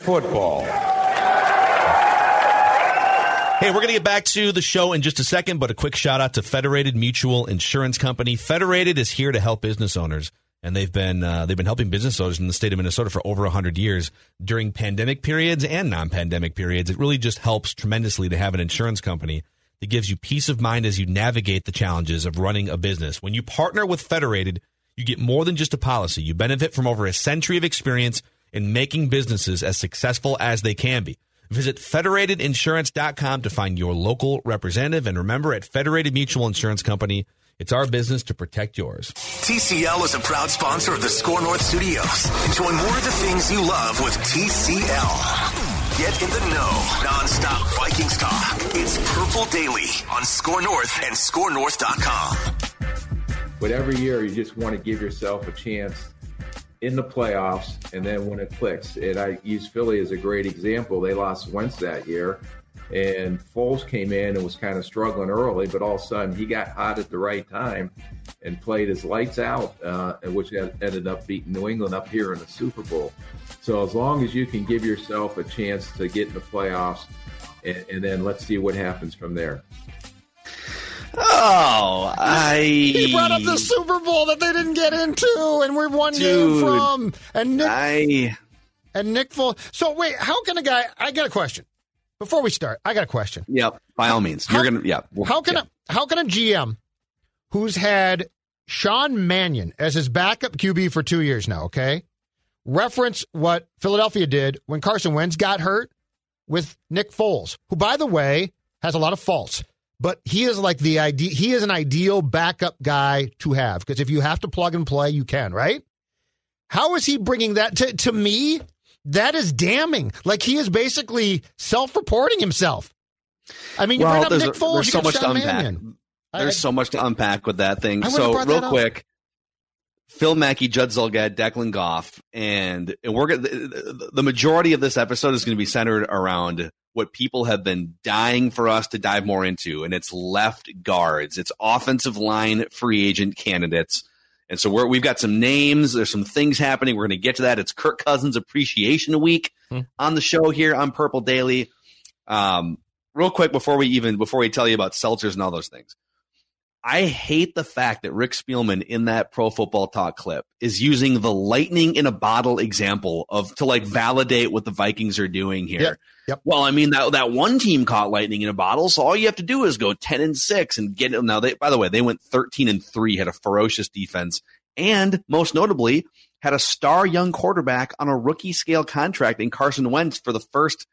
Football. Hey, we're going to get back to the show in just a second, but a quick shout out to Federated Mutual Insurance Company. Federated is here to help business owners, and they've been uh, they've been helping business owners in the state of Minnesota for over hundred years during pandemic periods and non-pandemic periods. It really just helps tremendously to have an insurance company that gives you peace of mind as you navigate the challenges of running a business. When you partner with Federated, you get more than just a policy. You benefit from over a century of experience in making businesses as successful as they can be. Visit federatedinsurance.com to find your local representative. And remember, at Federated Mutual Insurance Company, it's our business to protect yours. TCL is a proud sponsor of the Score North Studios. Enjoy more of the things you love with TCL. Get in the know, nonstop Vikings talk. It's Purple Daily on Score North and ScoreNorth.com. But every year, you just want to give yourself a chance in the playoffs, and then when it clicks, and I use Philly as a great example. They lost Wentz that year, and Foles came in and was kind of struggling early, but all of a sudden he got hot at the right time and played his lights out, uh, which ended up beating New England up here in the Super Bowl. So as long as you can give yourself a chance to get in the playoffs, and, and then let's see what happens from there. Oh, I. He brought up the Super Bowl that they didn't get into, and we're one Dude, game from. And Nick. I. And Nick Full. So wait, how can a guy? I got a question. Before we start, I got a question. Yep, by all means, how, you're gonna. Yeah. how can yeah. a how can a GM who's had Sean Mannion as his backup QB for two years now, okay, reference what Philadelphia did when Carson Wentz got hurt with Nick Foles, who, by the way, has a lot of faults but he is like the idea. He is an ideal backup guy to have because if you have to plug and play, you can, right? How is he bringing that to, to me? That is damning. Like he is basically self-reporting himself. I mean, you well, bring up Nick Foles, there's so much Sean to unpack. Mannion. There's I, so much to unpack with that thing. So real quick, Phil Mackey, Judd Zulgad, Declan Goff, and, and we're the, the majority of this episode is going to be centered around what people have been dying for us to dive more into, and it's left guards. It's offensive line free agent candidates. And so we have got some names. There's some things happening. We're going to get to that. It's Kirk Cousins Appreciation Week hmm. on the show here on Purple Daily. Um, real quick before we even before we tell you about seltzers and all those things, I hate the fact that Rick Spielman in that Pro Football Talk clip is using the lightning in a bottle example of to like validate what the Vikings are doing here. Yep. Yep. Well, I mean that that one team caught lightning in a bottle, so all you have to do is go ten and six and get it. Now, they by the way, they went thirteen and three, had a ferocious defense, and most notably had a star young quarterback on a rookie scale contract in Carson Wentz for the first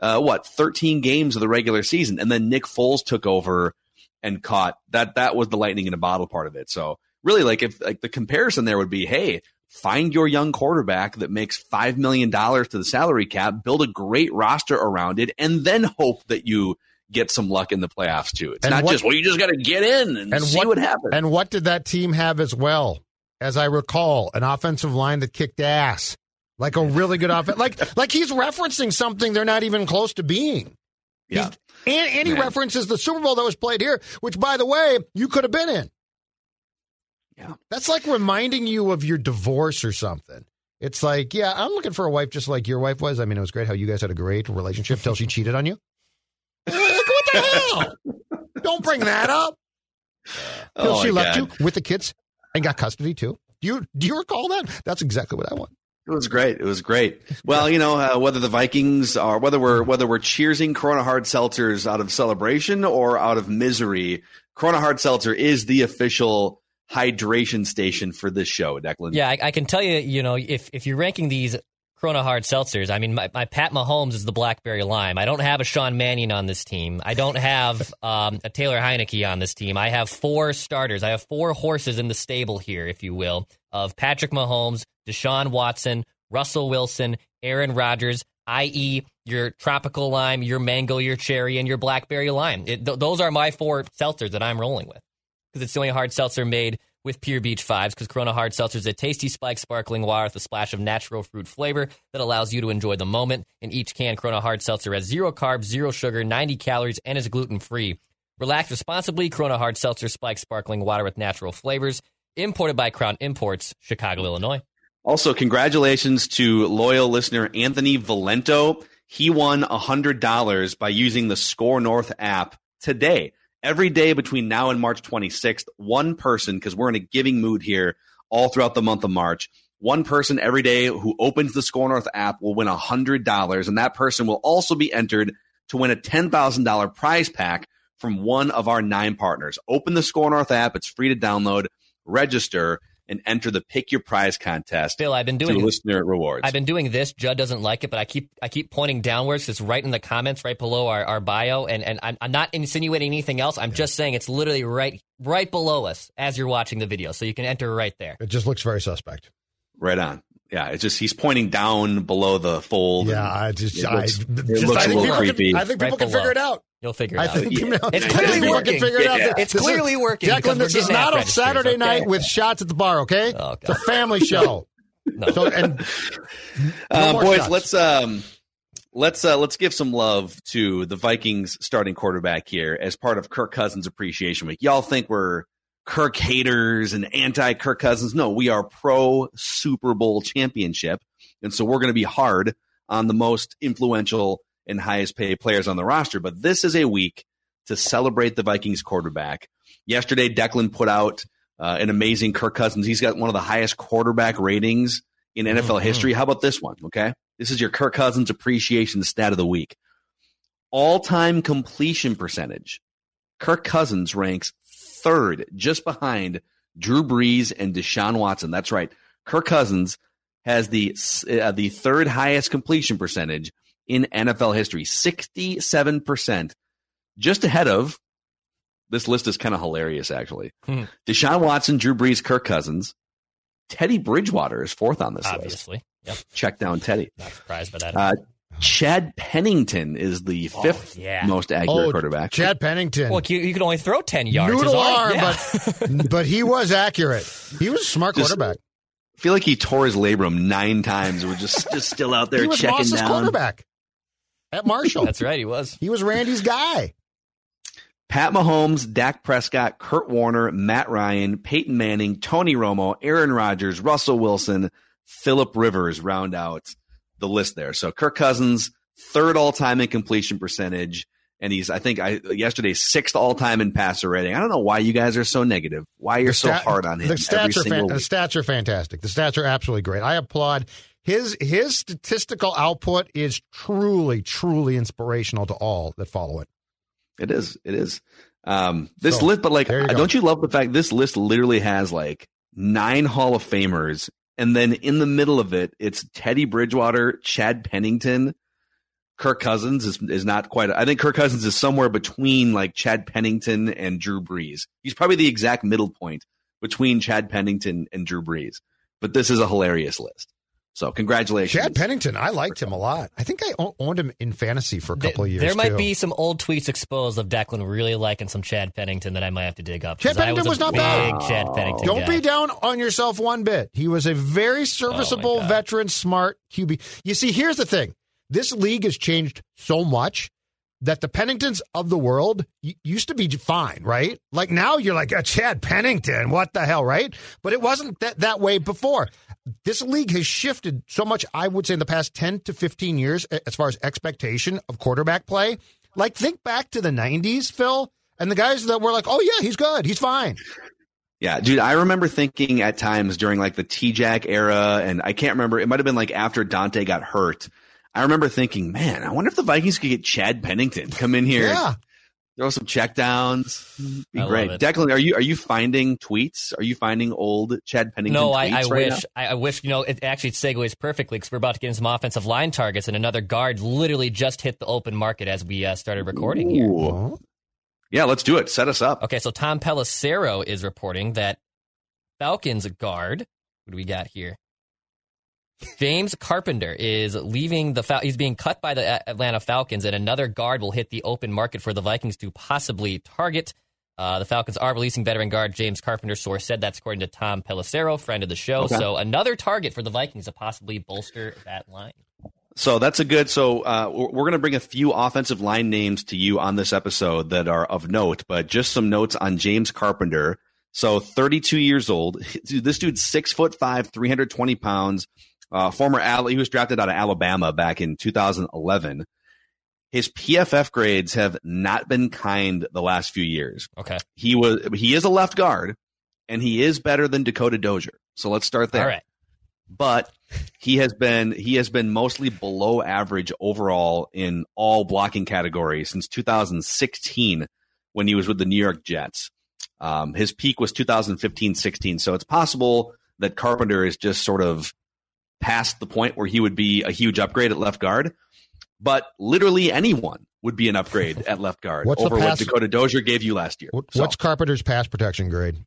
uh, what thirteen games of the regular season, and then Nick Foles took over and caught that that was the lightning in a bottle part of it. So really like if like the comparison there would be, hey, find your young quarterback that makes five million dollars to the salary cap, build a great roster around it, and then hope that you get some luck in the playoffs too. It's and not what, just well, you just got to get in and, and see what, what happens. And what did that team have as well? As I recall, an offensive line that kicked ass, like a really good offense. Like like he's referencing something they're not even close to being. Yeah. And, and he Man. references the Super Bowl that was played here, which, by the way, you could have been in. Yeah. That's like reminding you of your divorce or something. It's like, yeah, I'm looking for a wife just like your wife was. I mean, it was great how you guys had a great relationship till she cheated on you. like, what the hell? Don't bring that up. Till oh she left God. you with the kids and got custody too. Do you do you recall that? That's exactly what I want. It was great. It was great. Well, you know, uh, whether the Vikings are whether we're whether we're cheersing Corona Hard Seltzers out of celebration or out of misery, Corona Hard Seltzer is the official hydration station for this show, Declan. Yeah, I, I can tell you, you know, if if you're ranking these Corona Hard Seltzers, I mean, my, my Pat Mahomes is the Blackberry Lime. I don't have a Sean Mannion on this team. I don't have um, a Taylor Heinicke on this team. I have four starters. I have four horses in the stable here, if you will, of Patrick Mahomes, Deshaun Watson, Russell Wilson, Aaron Rodgers, i.e., your tropical lime, your mango, your cherry, and your blackberry lime. It, th- those are my four seltzers that I'm rolling with because it's the only hard seltzer made with Pure Beach Fives because Corona Hard Seltzer is a tasty spike sparkling water with a splash of natural fruit flavor that allows you to enjoy the moment. In each can, Corona Hard Seltzer has zero carbs, zero sugar, 90 calories, and is gluten free. Relax responsibly. Corona Hard Seltzer spike sparkling water with natural flavors. Imported by Crown Imports, Chicago, Illinois. Also, congratulations to loyal listener Anthony Valento. He won $100 by using the Score North app today. Every day between now and March 26th, one person, because we're in a giving mood here all throughout the month of March, one person every day who opens the Score North app will win $100. And that person will also be entered to win a $10,000 prize pack from one of our nine partners. Open the Score North app. It's free to download, register, and enter the pick your prize contest. Phil, I've been doing listener rewards. I've been doing this. Judd doesn't like it, but I keep I keep pointing downwards. It's right in the comments, right below our, our bio, and and I'm, I'm not insinuating anything else. I'm just saying it's literally right right below us as you're watching the video, so you can enter right there. It just looks very suspect. Right on. Yeah, it's just he's pointing down below the fold. Yeah, I just, it I, looks, it just, looks I a think little people creepy. Can, I think people Right can below. figure it out. You'll figure it I out. think, you know, It's clearly people working. can figure it out. Yeah. It's This is- clearly working because Declan, this is not a Saturday okay? night with shots at the bar, okay? Oh, It's a family show. No. So and No more boys, shots. let's um, let's uh, let's give some love to the Vikings starting quarterback here as part of Kirk Cousins Appreciation Week. Y'all think we're Kirk haters and anti Kirk Cousins? No, we are pro Super Bowl championship, and so we're going to be hard on the most influential and highest paid players on the roster. But this is a week to celebrate the Vikings quarterback. Yesterday, Declan put out uh, an amazing Kirk Cousins. He's got one of the highest quarterback ratings in NFL history. How about this one? Okay. This is your Kirk Cousins appreciation stat of the week. All time completion percentage. Kirk Cousins ranks third, just behind Drew Brees and Deshaun Watson. That's right. Kirk Cousins has the uh, the third highest completion percentage in NFL history, 67%, just ahead of this list is kind of hilarious, actually. Hmm. Deshaun Watson, Drew Brees, Kirk Cousins. Teddy Bridgewater is fourth on this list. Obviously, yep. Check down Teddy. Not surprised by that. Uh, Chad Pennington is the fifth yeah. most accurate oh, quarterback. Chad Pennington. well, you, you can only throw ten yards. Noodle all arm. Yeah. but but he was accurate. He was a smart Just- quarterback. I feel like he tore his labrum nine times. We're just just still out there He was checking Moss's down. quarterback at Marshall. That's right. He was. He was Randy's guy. Pat Mahomes, Dak Prescott, Kurt Warner, Matt Ryan, Peyton Manning, Tony Romo, Aaron Rodgers, Russell Wilson, Philip Rivers round out the list there. So Kirk Cousins, third all time in completion percentage. And he's, I think, I yesterday sixth all time in passer rating. I don't know why you guys are so negative. Why you're The so hard on him The every stats are single fan- the stats are fantastic. The stats are absolutely great. I applaud his his statistical output is truly truly inspirational to all that follow it. It is. It is. Um, this So, list, but like, you go. don't you love the fact this list literally has like nine Hall of Famers, and then in the middle of it, it's Teddy Bridgewater, Chad Pennington, Kirk Cousins is is not quite. I think Kirk Cousins is somewhere between like Chad Pennington and Drew Brees. He's probably the exact middle point between Chad Pennington and Drew Brees. But this is a hilarious list. So congratulations, Chad Pennington, I liked him a lot. I think I owned him in fantasy for a couple of years. There might too. be some old tweets exposed of Declan really liking some Chad Pennington that I might have to dig up. Chad 'cause I Pennington was, was a not big bad. Chad Pennington. Don't guy. be down on yourself one bit. He was a very oh, serviceable Oh, veteran, smart QB. You see, here's the thing: this league has changed so much that the Penningtons of the world used to be fine, right? Like now, you're like a Chad Pennington. What the hell, right? But it wasn't that that way before. This league has shifted so much. I would say in the past ten to fifteen years, as far as expectation of quarterback play. Like think back to the '90s, Phil, and the guys that were like, "Oh yeah, he's good, he's fine." Yeah, dude, I remember thinking at times during like the T Jack era, and I can't remember, it might have been like after Daunte got hurt. I remember thinking, man, I wonder if the Vikings could get Chad Pennington come in here, Yeah. throw some checkdowns. Be I love great. it. Declan, are you are you finding tweets? Are you finding old Chad Pennington? No, I, tweets I right wish. I, I wish. You know, it actually segues perfectly because we're about to get into some offensive line targets, and another guard literally just hit the open market as we uh, started now? recording here. Yeah, let's do it. Set us up. Okay, so Tom Pelissero is reporting that Falcons guard. What do we got here? James Carpenter is leaving the. Fal- he's being cut by the Atlanta Falcons, and another guard will hit the open market for the Vikings to possibly target. Uh, the Falcons are releasing veteran guard James Carpenter. Source said that's according to Tom Pelissero, friend of the show. Okay. So another target for the Vikings to possibly bolster that line. So that's a good. So uh, we're we're going to bring a few offensive line names to you on this episode that are of note, but just some notes on James Carpenter. So 32 years old. This dude's six foot five, 320 pounds. Uh, former Al- he was drafted out of Alabama back in 2011. His PFF grades have not been kind the last few years. Okay, He was he is a left guard, and he is better than Dakota Dozier. So let's start there all right. but he has been he has been mostly below average overall in all blocking categories since 2016 when he was with the New York Jets. Um, his peak was 2015-16, so it's possible that Carpenter is just sort of past the point where he would be a huge upgrade at left guard. But literally anyone would be an upgrade at left guard What's over what Dakota Dozier gave you last year. What- So- What's Carpenter's pass protection grade?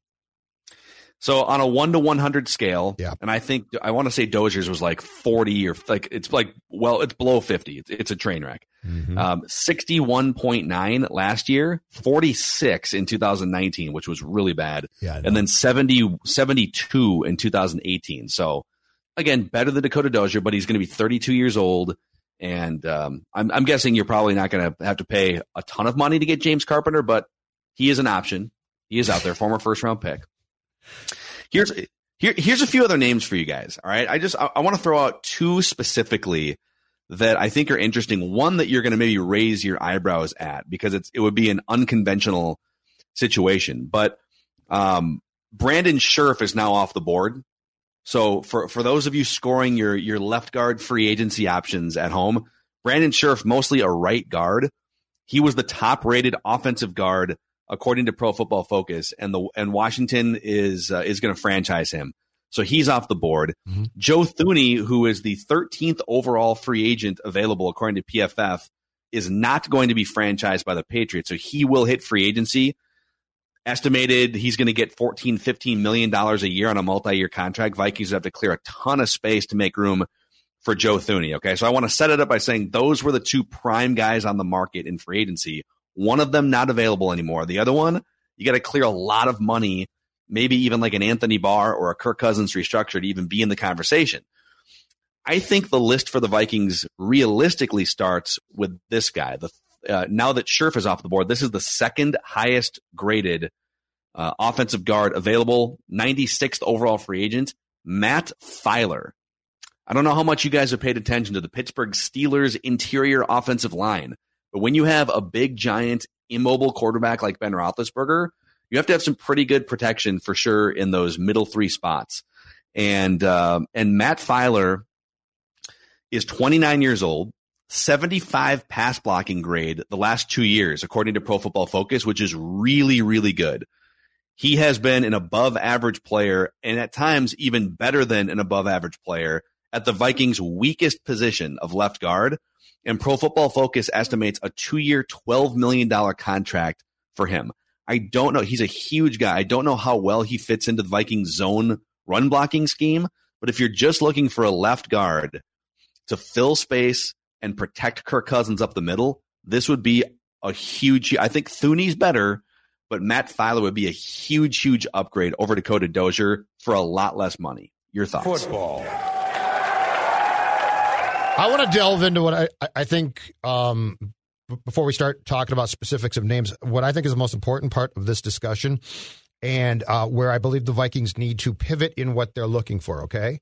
So on a one to one hundred scale, Yeah. and I think I want to say Dozier's was like forty or like it's like well, it's below fifty. It's, it's a train wreck. Mhm. Um, sixty one point nine last year, forty six in two thousand nineteen, which was really bad, yeah, and then 70, 72 in two thousand eighteen. So again, better than Dakota Dozier, but he's going to be thirty two years old. And um, I'm, I'm guessing you're probably not going to have to pay a ton of money to get James Carpenter, but he is an option. He is out there, former first round pick. Here's here, here's a few other names for you guys. All right, I just I, I want to throw out two specifically that I think are interesting. One that you're going to maybe raise your eyebrows at because it's it would be an unconventional situation. But um, Brandon Scherff is now off the board. So for for those of you scoring your your left guard free agency options at home, Brandon Scherff mostly a right guard. He was the top rated offensive guard according to Pro Football Focus, and the and Washington is uh, is going to franchise him. So he's off the board. Mhm. Joe Thuney, who is the 13th overall free agent available according to PFF, is not going to be franchised by the Patriots. So he will hit free agency. Estimated he's going to get 14, 15 million dollars a year on a multi-year contract. Vikings have to clear a ton of space to make room for Joe Thuney. Okay. So I want to set it up by saying those were the two prime guys on the market in free agency. One of them not available anymore. The other one, you got to clear a lot of money, maybe even like an Anthony Barr or a Kirk Cousins restructure to even be in the conversation. I think the list for the Vikings realistically starts with this guy. The uh, now that Scherff is off the board, this is the second highest graded uh, offensive guard available, 96th overall free agent, Matt Feiler. I don't know how much you guys have paid attention to the Pittsburgh Steelers interior offensive line, but when you have a big, giant, immobile quarterback like Ben Roethlisberger, you have to have some pretty good protection for sure in those middle three spots. And um, and Matt Feiler is 29 years old, 75 pass blocking grade the last two years, according to Pro Football Focus, which is really, really good. He has been an above average player and at times even better than an above average player at the Vikings' weakest position of left guard. And Pro Football Focus estimates a two year, $12 million contract for him. I don't know. He's a huge guy. I don't know how well he fits into the Vikings zone run blocking scheme. But if you're just looking for a left guard to fill space and protect Kirk Cousins up the middle, this would be a huge. I think Thuney's better, but Matt Feiler would be a huge, huge upgrade over Dakota Dozier for a lot less money. Your thoughts? Football. I want to delve into what I, I- I think um, b- before we start talking about specifics of names. What I think is the most important part of this discussion, and uh, where I believe the Vikings need to pivot in what they're looking for. Okay,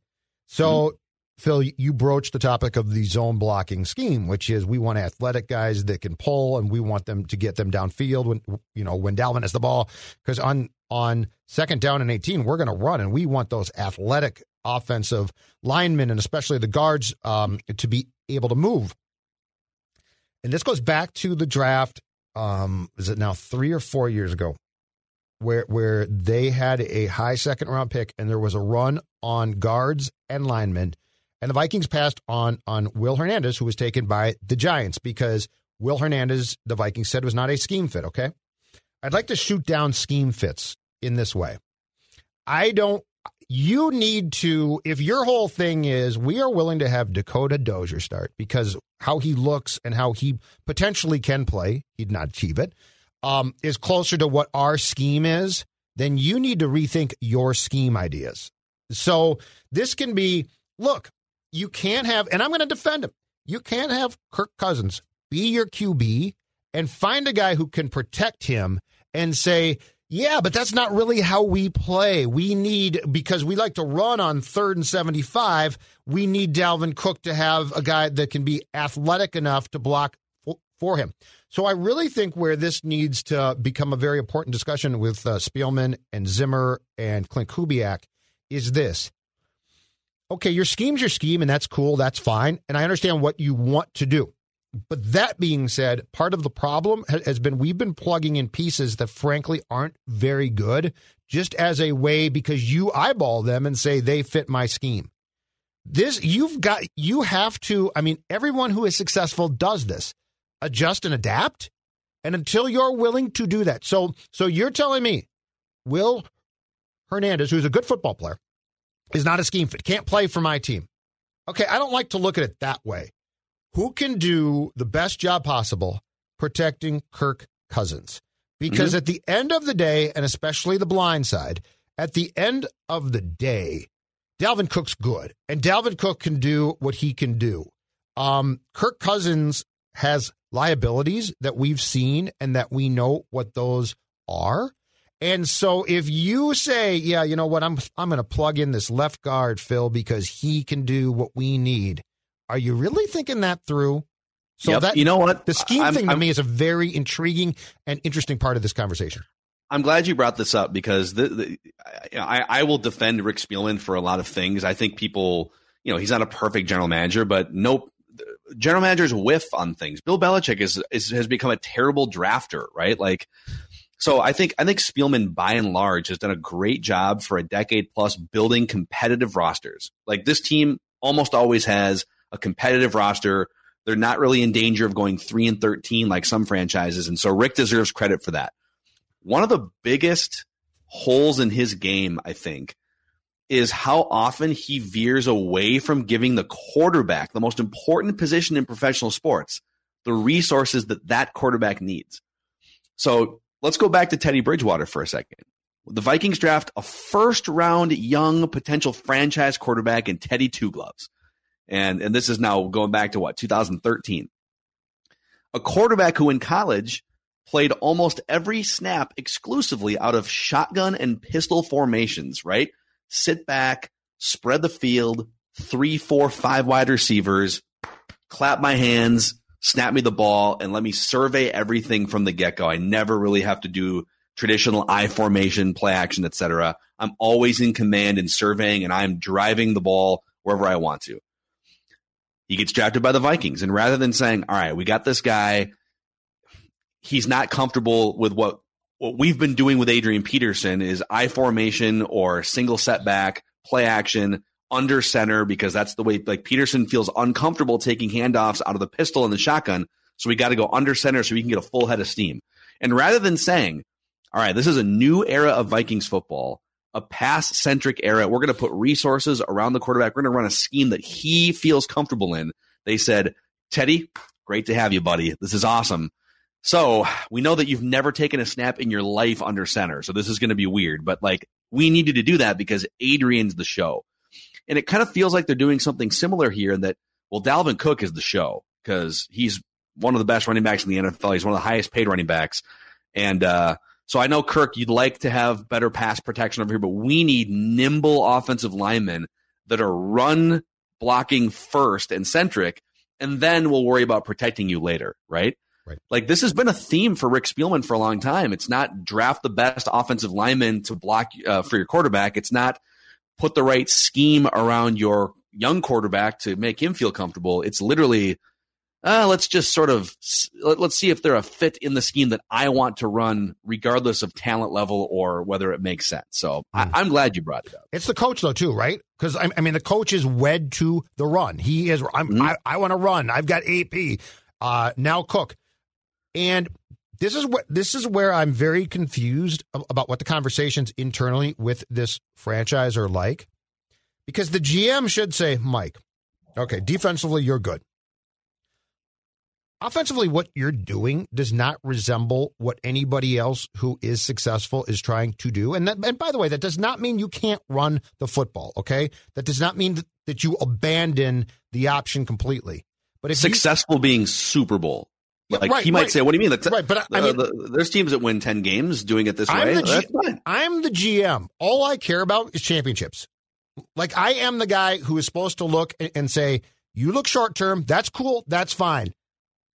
so Phil, you broached the topic of the zone blocking scheme, which is we want athletic guys that can pull, and we want them to get them downfield when you know when Dalvin has the ball. Because on on second down and eighteen, we're going to run, and we want those athletic offensive linemen and especially the guards um, to be able to move. And this goes back to the draft. Um, is it now three or four years ago? Where where they had a high second round pick and there was a run on guards and linemen and the Vikings passed on on Will Hernandez, who was taken by the Giants because Will Hernandez, the Vikings said, was not a scheme fit. Okay. I'd like to shoot down scheme fits in this way. I don't, you need to, if your whole thing is we are willing to have Dakota Dozier start because how he looks and how he potentially can play, he'd not achieve it, um, is closer to what our scheme is, then you need to rethink your scheme ideas. So this can be look, you can't have, and I'm going to defend him. You can't have Kirk Cousins be your QB and find a guy who can protect him and say, yeah, but that's not really how we play. We need, because we like to run on third and 75, we need Dalvin Cook to have a guy that can be athletic enough to block for him. So I really think where this needs to become a very important discussion with uh, Spielman and Zimmer and Klint Kubiak is this okay, your scheme's your scheme, and that's cool. That's fine. And I understand what you want to do. But that being said, part of the problem has been we've been plugging in pieces that frankly aren't very good just as a way because you eyeball them and say they fit my scheme. This, you've got, you have to, I mean, everyone who is successful does this adjust and adapt. And until you're willing to do that. So, so you're telling me, Will Hernandez, who's a good football player, is not a scheme fit, can't play for my team. Okay, I don't like to look at it that way. Who can do the best job possible protecting Kirk Cousins? Because mm-hmm. at the end of the day, and especially the blind side, at the end of the day, Dalvin Cook's good, and Dalvin Cook can do what he can do. Um, Kirk Cousins has liabilities that we've seen and that we know what those are. And so if you say, yeah, you know what, I'm I'm going to plug in this left guard, Phil, because he can do what we need. Are you really thinking that through? So yep. that you know what the scheme I'm, thing to I'm, me is a very intriguing and interesting part of this conversation. I'm glad you brought this up because the, the I, I will defend Rick Spielman for a lot of things. I think people, you know, he's not a perfect general manager, but no general managers whiff on things. Bill Belichick is, is has become a terrible drafter, right? Like so I think I think Spielman by and large has done a great job for a decade plus building competitive rosters. Like this team almost always has a competitive roster. They're not really in danger of going 3 and 13 like some franchises and so Rick deserves credit for that. One of the biggest holes in his game, I think, is how often he veers away from giving the quarterback, the most important position in professional sports, the resources that that quarterback needs. So let's go back to Teddy Bridgewater for a second. The Vikings draft a first round young potential franchise quarterback in Teddy Two Gloves. And, and this is now going back to what, 2013. A quarterback who in college played almost every snap exclusively out of shotgun and pistol formations, right? Sit back, spread the field, three, four, five wide receivers, clap my hands, snap me the ball and let me survey everything from the get go. I never really have to do traditional I formation, play action, etc. I'm always in command and surveying, and I'm driving the ball wherever I want to. He gets drafted by the Vikings, and rather than saying, "All right, we got this guy," he's not comfortable with what what we've been doing with Adrian Peterson is I formation or single setback, play action, under center because that's the way like Peterson feels uncomfortable taking handoffs out of the pistol and the shotgun. So we got to go under center so we can get a full head of steam. And rather than saying, all right, this is a new era of Vikings football, a pass centric era, we're going to put resources around the quarterback. We're going to run a scheme that he feels comfortable in. They said, Teddy, great to have you, buddy. This is awesome. So we know that you've never taken a snap in your life under center. So this is going to be weird, but like we needed to do that because Adrian's the show. And it kind of feels like they're doing something similar here in that, well, Dalvin Cook is the show because he's one of the best running backs in the NFL. He's one of the highest paid running backs. And uh, so I know, Kirk, you'd like to have better pass protection over here, but we need nimble offensive linemen that are run blocking first and centric, and then we'll worry about protecting you later, right? Right. Like this has been a theme for Rick Spielman for a long time. It's not draft the best offensive lineman to block uh, for your quarterback. It's not put the right scheme around your young quarterback to make him feel comfortable. It's literally uh, let's just sort of let, us see if they're a fit in the scheme that I want to run, regardless of talent level or whether it makes sense. So mm. I, am glad you brought it up. It's the coach though too, right? Because I, I, mean, the coach is wed to the run. He is. Mm. i I, want to run. I've got AP uh, now. Cook, and this is what this is where I'm very confused about what the conversations internally with this franchise are like, because the GM should say, Mike, okay, defensively you're good offensively, what you're doing does not resemble what anybody else who is successful is trying to do. And that, and by the way, that does not mean you can't run the football. Okay, that does not mean that, you abandon the option completely. But if successful you, being Super Bowl. Like right, he might right, say, "What do you mean?" That's, right, but I mean, the, there's teams that win ten games doing it this I'm way. The G- I'm the GM. All I care about is championships. Like I am the guy who is supposed to look and say, "You look short term. That's cool. That's fine."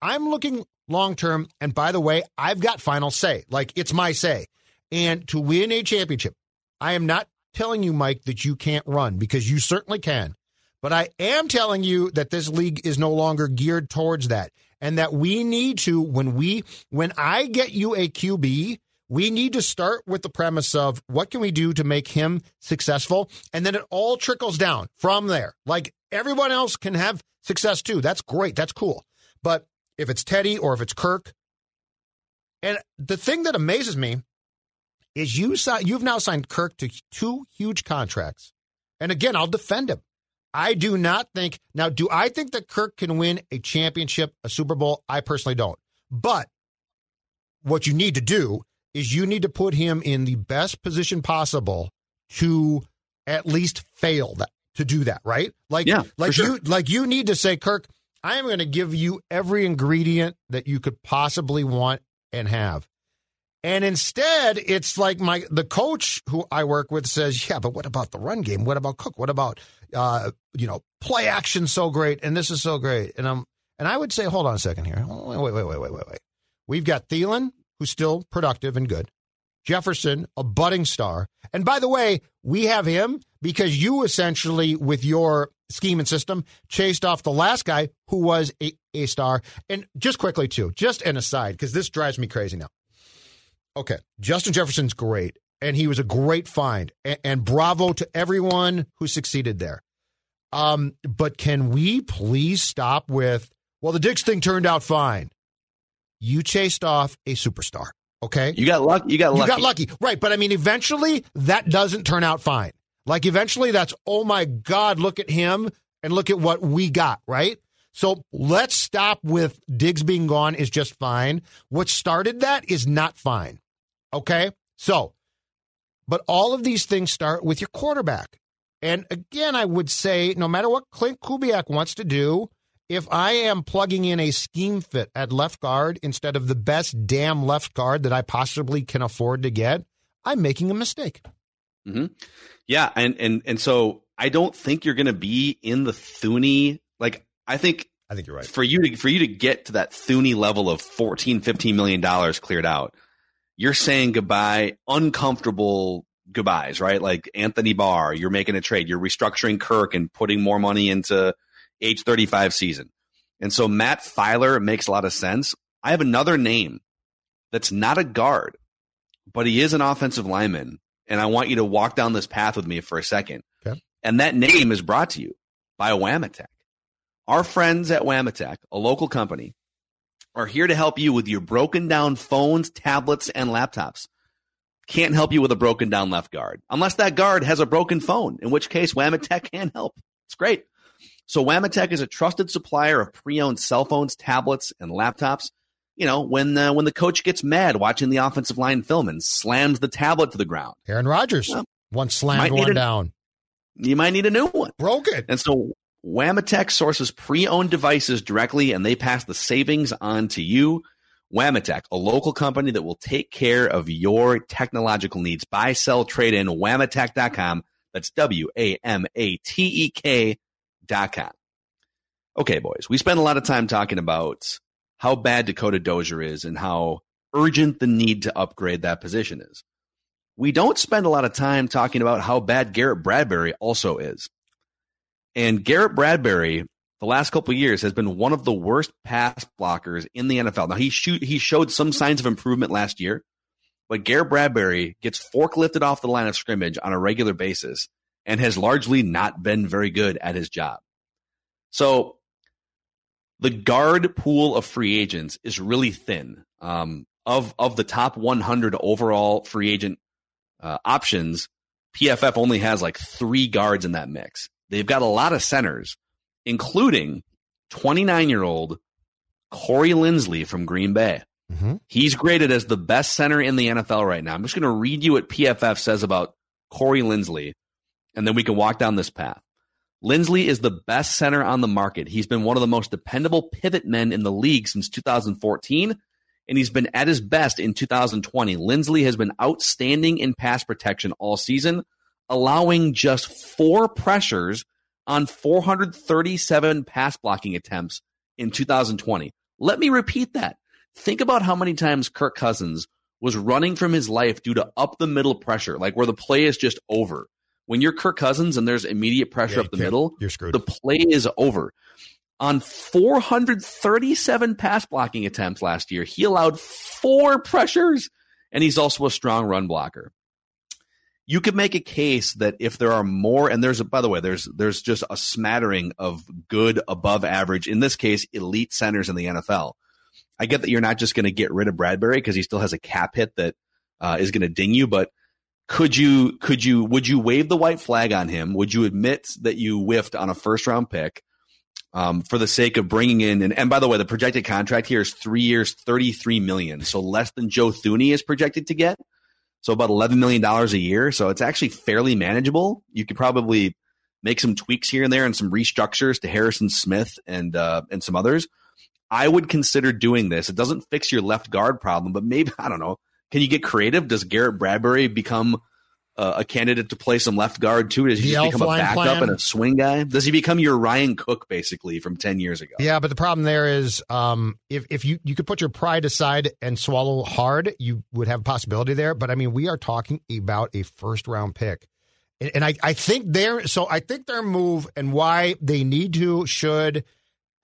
I'm looking long term. And by the way, I've got final say. Like it's my say. And to win a championship, I am not telling you, Mike, that you can't run because you certainly can. But I am telling you that this league is no longer geared towards that. And that we need to, when we, when I get you a QB, we need to start with the premise of what can we do to make him successful? And then it all trickles down from there. Like everyone else can have success too. That's great. That's cool. But if it's Teddy or if it's Kirk. And the thing that amazes me is you you've now signed Kirk to two huge contracts. And again, I'll defend him. I do not think now. Do I think that Kirk can win a championship, a Super Bowl? I personally don't. But what you need to do is you need to put him in the best position possible to at least fail that to do that, right? Like, yeah, like sure. you, like you need to say, Kirk, I am going to give you every ingredient that you could possibly want and have. And instead, it's like my the coach who I work with says, "Yeah, but what about the run game? What about Cook? What about uh, you know play action so great and this is so great?" And I'm and I would say, hold on a second here. Wait, wait, wait, wait, wait, wait. We've got Thielen, who's still productive and good. Jefferson, a budding star. And by the way, we have him because you essentially, with your scheme and system, chased off the last guy who was a, a star. And just quickly, too, just an aside, because this drives me crazy now. Okay, Justin Jefferson's great, and he was a great find. And, and bravo to everyone who succeeded there. Um, but can we please stop with, well, the Diggs thing turned out fine. You chased off a superstar. Okay. You got lucky. You got lucky. You got lucky. Right. But I mean, eventually that doesn't turn out fine. Like eventually that's, oh my God, look at him and look at what we got. Right. So let's stop with Diggs being gone is just fine. What started that is not fine. Okay. So, but all of these things start with your quarterback. And again, I would say no matter what Klint Kubiak wants to do, if I am plugging in a scheme fit at left guard instead of the best damn left guard that I possibly can afford to get, I'm making a mistake. Mm-hmm. Yeah, and and and so I don't think you're going to be in the Thuney. Like I think I think you're right. For you to for you to get to that Thuney level of 14 15 million dollars cleared out, you're saying goodbye uncomfortable goodbyes, right? Like Anthony Barr, you're making a trade, you're restructuring Kirk and putting more money into age 35 season. And so Matt Feiler makes a lot of sense. I have another name that's not a guard, but he is an offensive lineman. And I want you to walk down this path with me for a second. Okay. And that name is brought to you by Wamatek. Our friends at Wamatek, a local company, are here to help you with your broken down phones, tablets, and laptops. Can't help you with a broken down left guard unless that guard has a broken phone, in which case Wamatek can help. It's great. So Wamatek is a trusted supplier of pre-owned cell phones, tablets, and laptops. You know, when uh, when the coach gets mad watching the offensive line film and slams the tablet to the ground. Aaron Rodgers well, once slammed one a, down. You might need a new one. Broke it. And so Wamatek sources pre-owned devices directly, and they pass the savings on to you. Wamatek, a local company that will take care of your technological needs. Buy, sell, trade in. Wamatek.com. That's W A M A T E K NFL.com. Okay, boys, we spend a lot of time talking about how bad Dakota Dozier is and how urgent the need to upgrade that position is. We don't spend a lot of time talking about how bad Garrett Bradbury also is. And Garrett Bradbury, the last couple years, has been one of the worst pass blockers in the NFL. Now he shoot he showed some signs of improvement last year, but Garrett Bradbury gets forklifted off the line of scrimmage on a regular basis and has largely not been very good at his job. So the guard pool of free agents is really thin. Um, of of the top 100 overall free agent uh, options, PFF only has like three guards in that mix. They've got a lot of centers, including 29 year old Corey Linsley from Green Bay. Mm-hmm. He's graded as the best center in the NFL right now. I'm just going to read you what PFF says about Corey Linsley, and then we can walk down this path. Linsley is the best center on the market. He's been one of the most dependable pivot men in the league since 2014, and he's been at his best in 2020. Linsley has been outstanding in pass protection all season, allowing just four pressures on 437 pass blocking attempts in 2020. Let me repeat that. Think about how many times Kirk Cousins was running from his life due to up the middle pressure, like where the play is just over. When you're Kirk Cousins and there's immediate pressure Yeah, up the middle, you're screwed. the play is over. On 437 pass blocking attempts last year, he allowed four pressures, and he's also a strong run blocker. You could make a case that if there are more, and there's a, by the way, there's there's just a smattering of good above average, in this case, elite centers in the NFL. I get that you're not just going to get rid of Bradbury because he still has a cap hit that uh, is going to ding you, but could you could you would you wave the white flag on him? Would you admit that you whiffed on a first round pick um, for the sake of bringing in? And, and by the way, the projected contract here is three years, thirty three million, so less than Joe Thuney is projected to get. So about eleven million dollars a year. So it's actually fairly manageable. You could probably make some tweaks here and there and some restructures to Harrison Smith and uh, and some others. I would consider doing this. It doesn't fix your left guard problem, but maybe I don't know. Can you get creative? Does Garrett Bradbury become uh, a candidate to play some left guard too? Does he The just become a backup plan? and a swing guy? Does he become your Ryan Cook basically from ten years ago? Yeah, but the problem there is um, if if you you could put your pride aside and swallow hard, you would have a possibility there. But I mean, we are talking about a first round pick, and, and I I think their so I think their move and why they need to should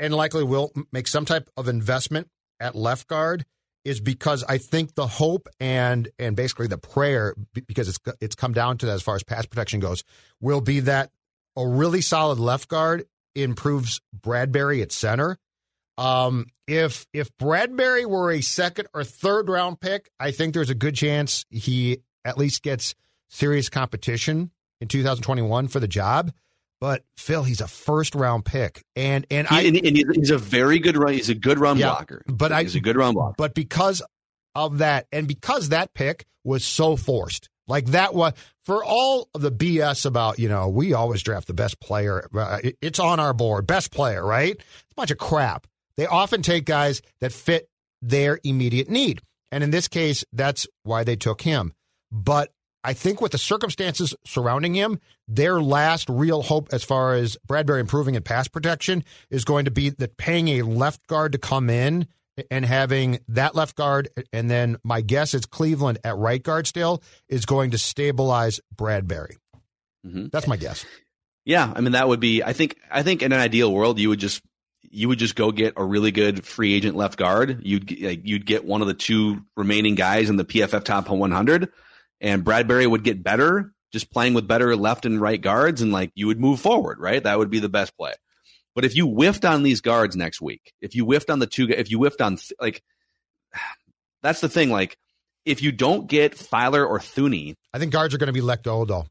and likely will make some type of investment at left guard is because I think the hope and and basically the prayer because it's it's come down to that as far as pass protection goes will be that a really solid left guard improves Bradbury at center. Um, if if Bradbury were a second or third round pick, I think there's a good chance he at least gets serious competition in 2021 for the job. But Phil, he's a first round pick, and and I and, and he's, a very good run. He's a good run Yeah, blocker. but he's a good run blocker. but because of that, and because that pick was so forced, like that was for all of the BS about, you know, we always draft the best player. uh, It's on our board, best player, right? It's a bunch of crap. They often take guys that fit their immediate need. And in this case, that's why they took him. But I think with the circumstances surrounding him, their last real hope as far as Bradbury improving in pass protection is going to be that paying a left guard to come in and having that left guard, and then my guess is Cleveland at right guard still is going to stabilize Bradbury. Mhm. That's my guess. Yeah, I mean that would be. I think. I think in an ideal world, you would just you would just go get a really good free agent left guard. You'd you'd get one of the two remaining guys in the PFF top 100, and Bradbury would get better just playing with better left and right guards, and like you would move forward. Right, that would be the best play. But if you whiffed on these guards next week, if you whiffed on the two, if you whiffed on th- like, that's the thing. Like, if you don't get Feiler or Thuney, I think guards are going to be let go though,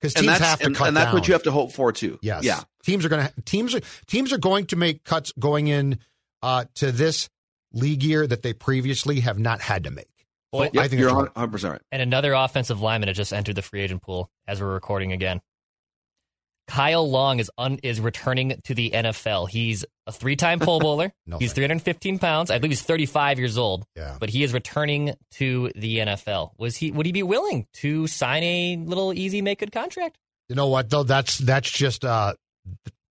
because teams have to and, cut and that's down. what you have to hope for too. Yes. Yeah. Teams are going to teams are teams are going to make cuts going in uh, to this league year that they previously have not had to make. Boy, Yep, I think you're 100 percent right. And another offensive lineman has just entered the free agent pool as we're recording again. Kyle Long is un, is returning to the NFL. He's a three time Pro Bowler. No he's 315 pounds. I believe he's 35 years old. Yeah. But he is returning to the NFL. Was he? Would he be willing to sign a little easy make good contract? You know what though? That's that's just uh,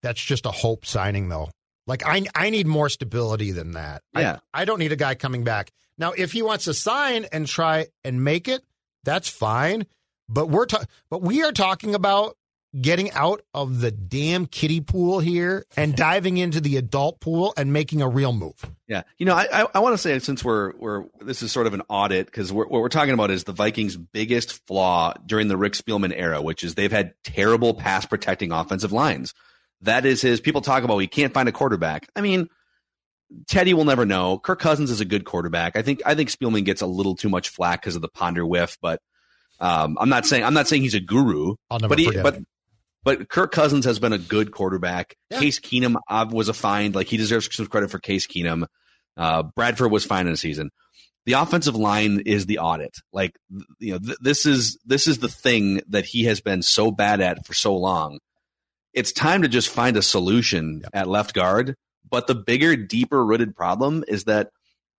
that's just a hope signing, though. Like I, I need more stability than that. Yeah. I, I don't need a guy coming back now. If he wants to sign and try and make it, that's fine. But we're ta- but we are talking about getting out of the damn kiddie pool here and diving into the adult pool and making a real move. Yeah, you know, I I, I want to say since we're we're this is sort of an audit because what we're talking about is the Vikings' biggest flaw during the Rick Spielman era, which is they've had terrible pass protecting offensive lines. That is his. People talk about he can't find a quarterback. I mean, Teddy will never know. Kirk Cousins is a good quarterback. I think I think Spielman gets a little too much flack because of the Ponder whiff, but um, I'm not saying I'm not saying he's a guru. I'll never but he, but but Kirk Cousins has been a good quarterback. Yeah. Case Keenum uh, was a find. Like he deserves some credit for Case Keenum. Uh, Bradford was fine in the season. The offensive line is the audit. Like you know, th- this is this is the thing that he has been so bad at for so long. It's time to just find a solution at left guard. But the bigger, deeper rooted problem is that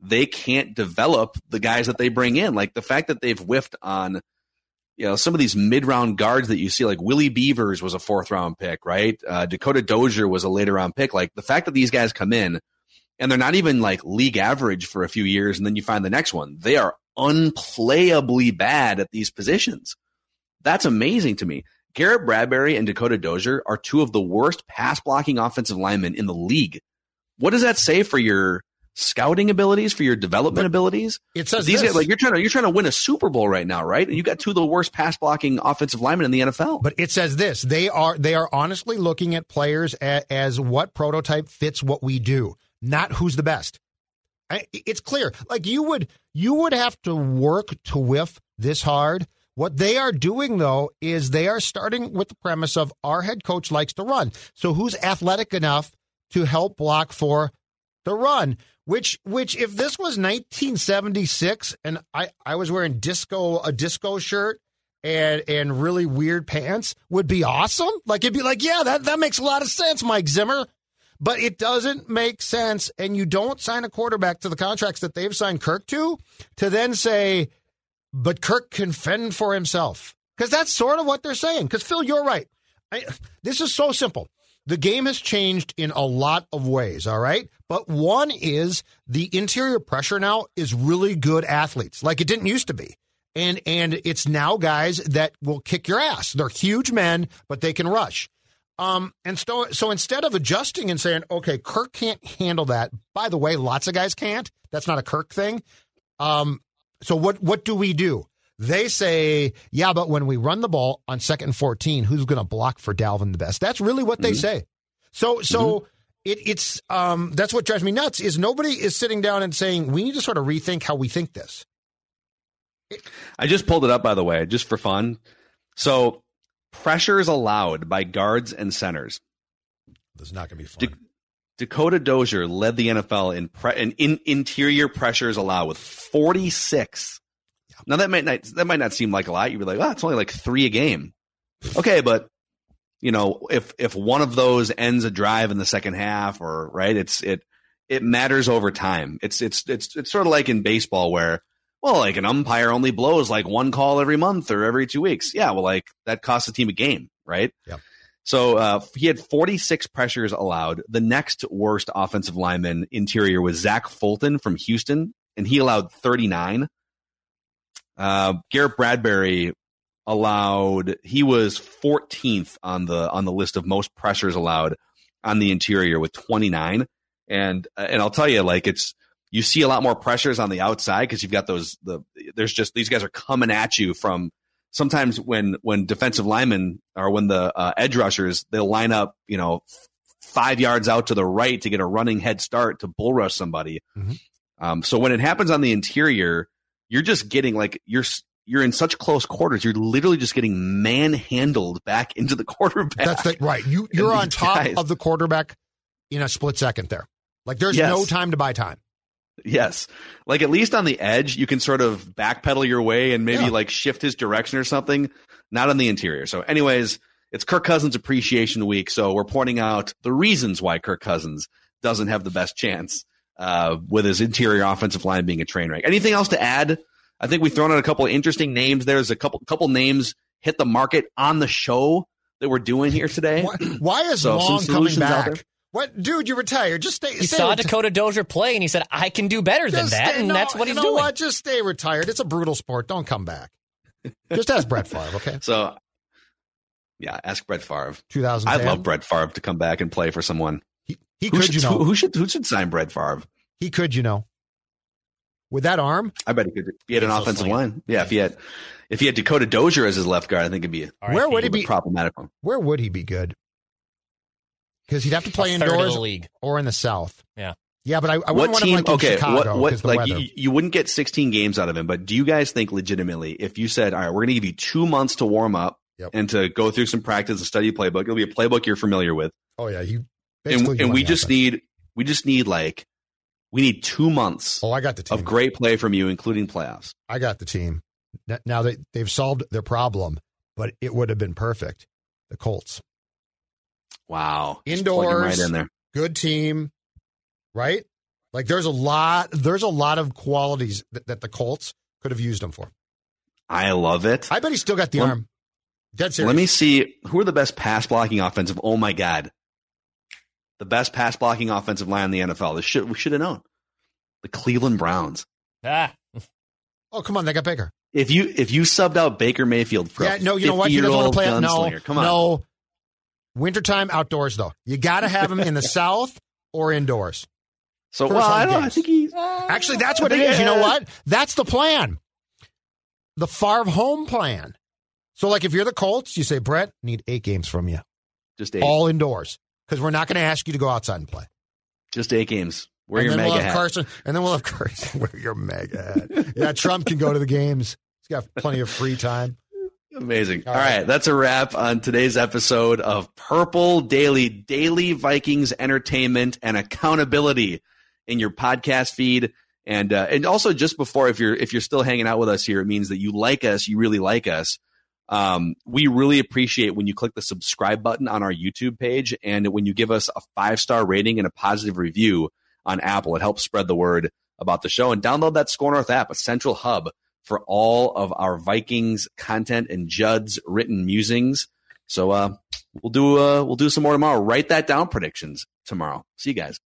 they can't develop the guys that they bring in. Like the fact that they've whiffed on you know, some of these mid round guards that you see, like Willie Beavers was a fourth round pick, right? Uh, Dakota Dozier was a later round pick. Like the fact that these guys come in and they're not even like league average for a few years and then you find the next one, they are unplayably bad at these positions. That's amazing to me. Garrett Bradbury and Dakota Dozier are two of the worst pass blocking offensive linemen in the league. What does that say for your scouting abilities, for your development abilities? It says these this. guys like you're trying to you're trying to win a Super Bowl right now, right? And you got two of the worst pass blocking offensive linemen in the NFL. But it says this: they are they are honestly looking at players as, as what prototype fits what we do, not who's the best. I, it's clear. Like you would you would have to work to whiff this hard. What they are doing though is they are starting with the premise of our head coach likes to run. So who's athletic enough to help block for the run? Which which if this was 1976 and I I was wearing disco a disco shirt and and really weird pants would be awesome. Like it'd be like, yeah, that that makes a lot of sense, Mike Zimmer. But it doesn't make sense, and you don't sign a quarterback to the contracts that they've signed Kirk to, to then say, but Kirk can fend for himself. Because that's sort of what they're saying. Because Phil, you're right. I, this is so simple. The game has changed in a lot of ways, all right? But one is the interior pressure now is really good athletes, like it didn't used to be. And and it's now guys that will kick your ass. They're huge men, but they can rush. Um, and so so instead of adjusting and saying, okay, Kirk can't handle that. By the way, lots of guys can't. That's not a Kirk thing. Um, so what what do we do? They say, yeah, but when we run the ball on second and 14, who's going to block for Dalvin the best? That's really what they say. So, so it, it's um, that's what drives me nuts. Is nobody is sitting down and saying we need to sort of rethink how we think this. I just pulled it up by the way, just for fun. So pressures allowed by guards and centers. This is not going to be fun. Da- Dakota Dozier led the NFL in, pre- in, in interior pressures allowed with 46. Now that might not that might not seem like a lot. You'd be like, oh, it's only like three a game. Okay, but you know, if if one of those ends a drive in the second half, or right, it's it it matters over time. It's it's it's it's sort of like in baseball where well, like an umpire only blows like one call every month or every two weeks. Yeah, well, like that costs a team a game, right? Yep. So uh, he had 46 pressures allowed. The next worst offensive lineman interior was Zach Fulton from Houston, and he allowed 39. Uh, Garrett Bradbury allowed he was 14th on the on the list of most pressures allowed on the interior with 29. And and I'll tell you, like it's you see a lot more pressures on the outside because you've got those the there's just these guys are coming at you from sometimes when when defensive linemen or when the uh, edge rushers they'll line up you know f- five yards out to the right to get a running head start to bull rush somebody. Mhm. Um, so when it happens on the interior, you're just getting like you're you're in such close quarters. You're literally just getting manhandled back into the quarterback. That's the, right. You you're on top guys- of the quarterback in a split second. There, like there's Yes. no time to buy time. Yes. Like at least on the edge, you can sort of backpedal your way and maybe Yeah. like shift his direction or something. Not on the interior. So, anyways, it's Kirk Cousins Appreciation Week. So we're pointing out the reasons why Kirk Cousins doesn't have the best chance uh, with his interior offensive line being a train wreck. Anything else to add? I think we've thrown out a couple of interesting names. There's a couple couple names hit the market on the show that we're doing here today. Why, why is So, Long coming solutions out there. back? What, dude? You retired. Just stay. He stay saw reti- Dakota Dozier play, and he said, "I can do better than Just that," stay- and no, that's what he's you he's know doing. What? Just stay retired. It's a brutal sport. Don't come back. Just ask Brett Favre. Okay, So, yeah, ask Brett Favre. 2010. I'd love Brett Favre to come back and play for someone. He, he Who could, should, you know. who, who should who should sign Brett Favre? he could, you know. With that arm, I bet he could. If he had an so offensive slight. line, yeah. If he had, if he had Dakota Dozier as his left guard, I think it'd be a RIP. Where would he little be- problematic. where would he be good? Because he'd have to play A third of indoors the league. or in the South. Yeah. Yeah, but I, I wouldn't want him team? like in okay, Chicago what what 'cause the like weather. you, you wouldn't get 16 games out of him, but do you guys think legitimately if you said, all right, we're going to give you two months to warm up Yep. and to go through some practice and study playbook, it'll be a playbook you're familiar with, oh yeah, you. and, and we just offense. need we just need like we need two months Oh, I got the team. of great play from you, including playoffs. I got the team. Now they they've solved their problem, but it would have been perfect. The Colts, Wow, Just plug him Indoors. right in there. good team, right? Like there's a lot there's a lot of qualities that, that the Colts could have used him for. I love it. I bet he still got the Let- arm. Dead serious. Let me see who are the best pass blocking offensive. Oh my god, the best pass blocking offensive line in the NFL. This should we should have known. The Cleveland Browns. Ah, Oh come on, they got Baker. If you if you subbed out Baker Mayfield for Yeah, a no, you know what? He doesn't want to 50-year-old play. No, gunslinger, come on. no. Wintertime outdoors though. You got to have them in the South or indoors. So well, I don't. I think he. Actually, that's what it is. You know what? That's the plan. The Favre home plan. So, like, if you're the Colts, you say, Brett, need eight games from you, Just eight. all indoors, because we're not going to ask you to go outside and play. just eight games. Wear and your MAGA we'll hat. Carson, and then we'll have Carson wear your MAGA hat. yeah, Trump can go to the games. He's got plenty of free time. Amazing. All right. That's a wrap on today's episode of Purple Daily, daily Vikings entertainment and accountability in your podcast feed. And uh, and also just before, if you're if you're still hanging out with us here, it means that you like us, you really like us. Um, we really appreciate when you click the subscribe button on our YouTube page and when you give us a five star rating and a positive review on Apple. It helps spread the word about the show. And download that SKOR North app, a central hub for all of our Vikings content and Judd's written musings. So uh, we'll do uh, we'll do some more tomorrow. Write that down predictions tomorrow. See you guys.